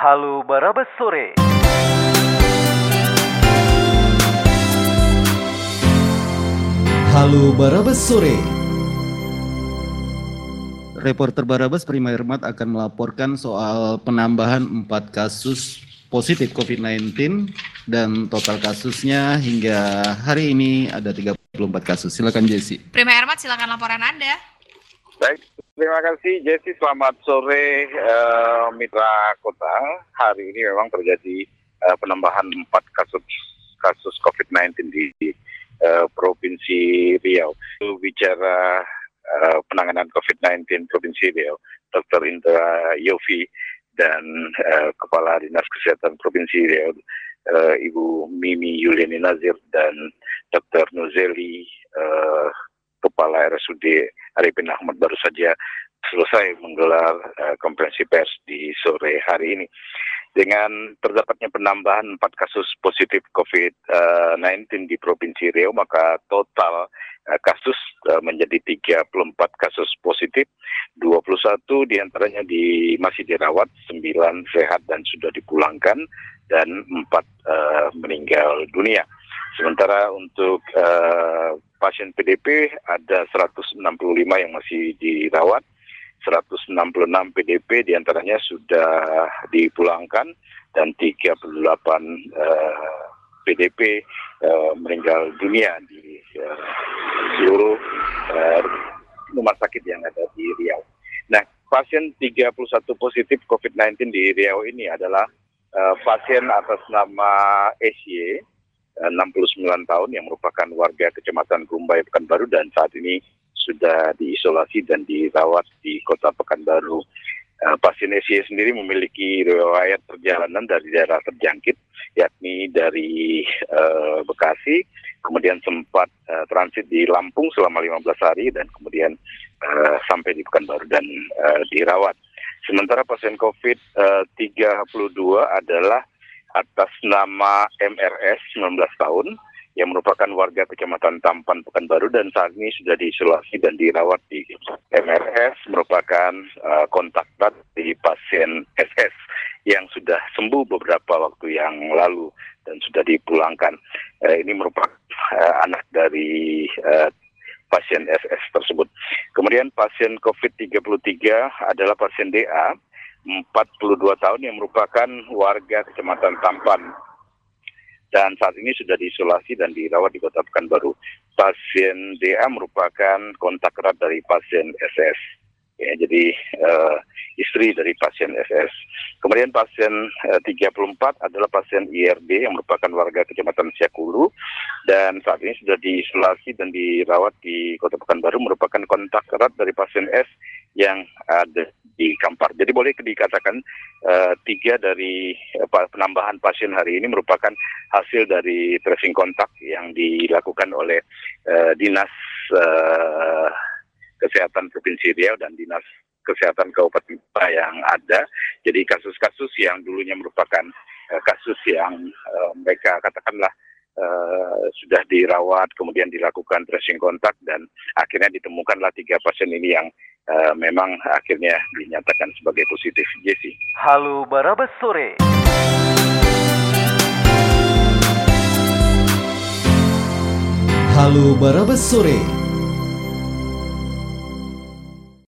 Halo Barabas Sore. Halo Barabas Sore. Reporter Barabas Prima Irmat akan melaporkan soal penambahan 4 kasus positif COVID-19 dan total kasusnya hingga hari ini ada 34 kasus. Silakan Jesse. Prima Ermat, silakan laporan Anda. Baik, terima kasih Jesse. Selamat sore uh, Mitra Kota. Hari ini memang terjadi uh, penambahan 4 kasus kasus COVID-19 di uh, Provinsi Riau. Itu bicara uh, penanganan COVID-19 Provinsi Riau, Dr. Indra Yofi dan uh, Kepala Dinas Kesehatan Provinsi Riau, uh, Ibu Mimi Yuliani Nazir dan Dr. Nuzeli, uh, Kepala RSUD Arifin Ahmad baru saja selesai menggelar uh, konferensi pers di sore hari ini. Dengan terdapatnya penambahan 4 kasus positif COVID-19 di Provinsi Riau, maka total uh, kasus menjadi 34 kasus positif, 21 di antaranya di, masih dirawat, 9 sehat dan sudah dipulangkan, dan 4 uh, meninggal dunia. Sementara untuk uh, pasien PDP ada 165 yang masih dirawat, 166 PDP di antaranya sudah dipulangkan dan 38 uh, PDP uh, meninggal dunia di uh, seluruh uh, rumah sakit yang ada di Riau. Nah, pasien 31 positif COVID-19 di Riau ini adalah uh, pasien atas nama SY, 69 tahun yang merupakan warga Kecamatan Rumbai Pekanbaru dan saat ini sudah diisolasi dan dirawat di Kota Pekanbaru. Pasien SY sendiri memiliki riwayat perjalanan dari daerah terjangkit, yakni dari uh, Bekasi, kemudian sempat uh, transit di Lampung selama 15 hari dan kemudian uh, sampai di Pekanbaru dan uh, dirawat. Sementara pasien COVID uh, 32 adalah atas nama MRS 19 tahun yang merupakan warga Kecamatan Tampan Pekanbaru dan saat ini sudah diisolasi dan dirawat di MRS merupakan uh, kontak erat di pasien SS yang sudah sembuh beberapa waktu yang lalu dan sudah dipulangkan. Uh, ini merupakan uh, anak dari uh, pasien SS tersebut. Kemudian pasien COVID-33 adalah pasien DA 42 tahun yang merupakan warga Kecamatan Tampan dan saat ini sudah diisolasi dan dirawat di Kota Pekanbaru. Pasien DA merupakan kontak erat dari pasien SS. Ya, jadi uh, istri dari pasien SS. Kemudian pasien uh, 34 adalah pasien IRD yang merupakan warga Kecamatan Siakulu dan saat ini sudah diisolasi dan dirawat di Kota Pekanbaru merupakan kontak erat dari pasien S yang ada di Kampar. Jadi boleh dikatakan uh, tiga dari uh, penambahan pasien hari ini merupakan hasil dari tracing kontak yang dilakukan oleh uh, dinas uh, kesehatan Provinsi Riau dan dinas kesehatan Kabupaten Kota yang ada. Jadi kasus-kasus yang dulunya merupakan uh, kasus yang uh, mereka katakanlah Uh, sudah dirawat, kemudian dilakukan tracing kontak dan akhirnya ditemukanlah tiga pasien ini yang uh, memang akhirnya dinyatakan sebagai positif. Jesse. Halo Barabas Sore. Halo Barabas Sore.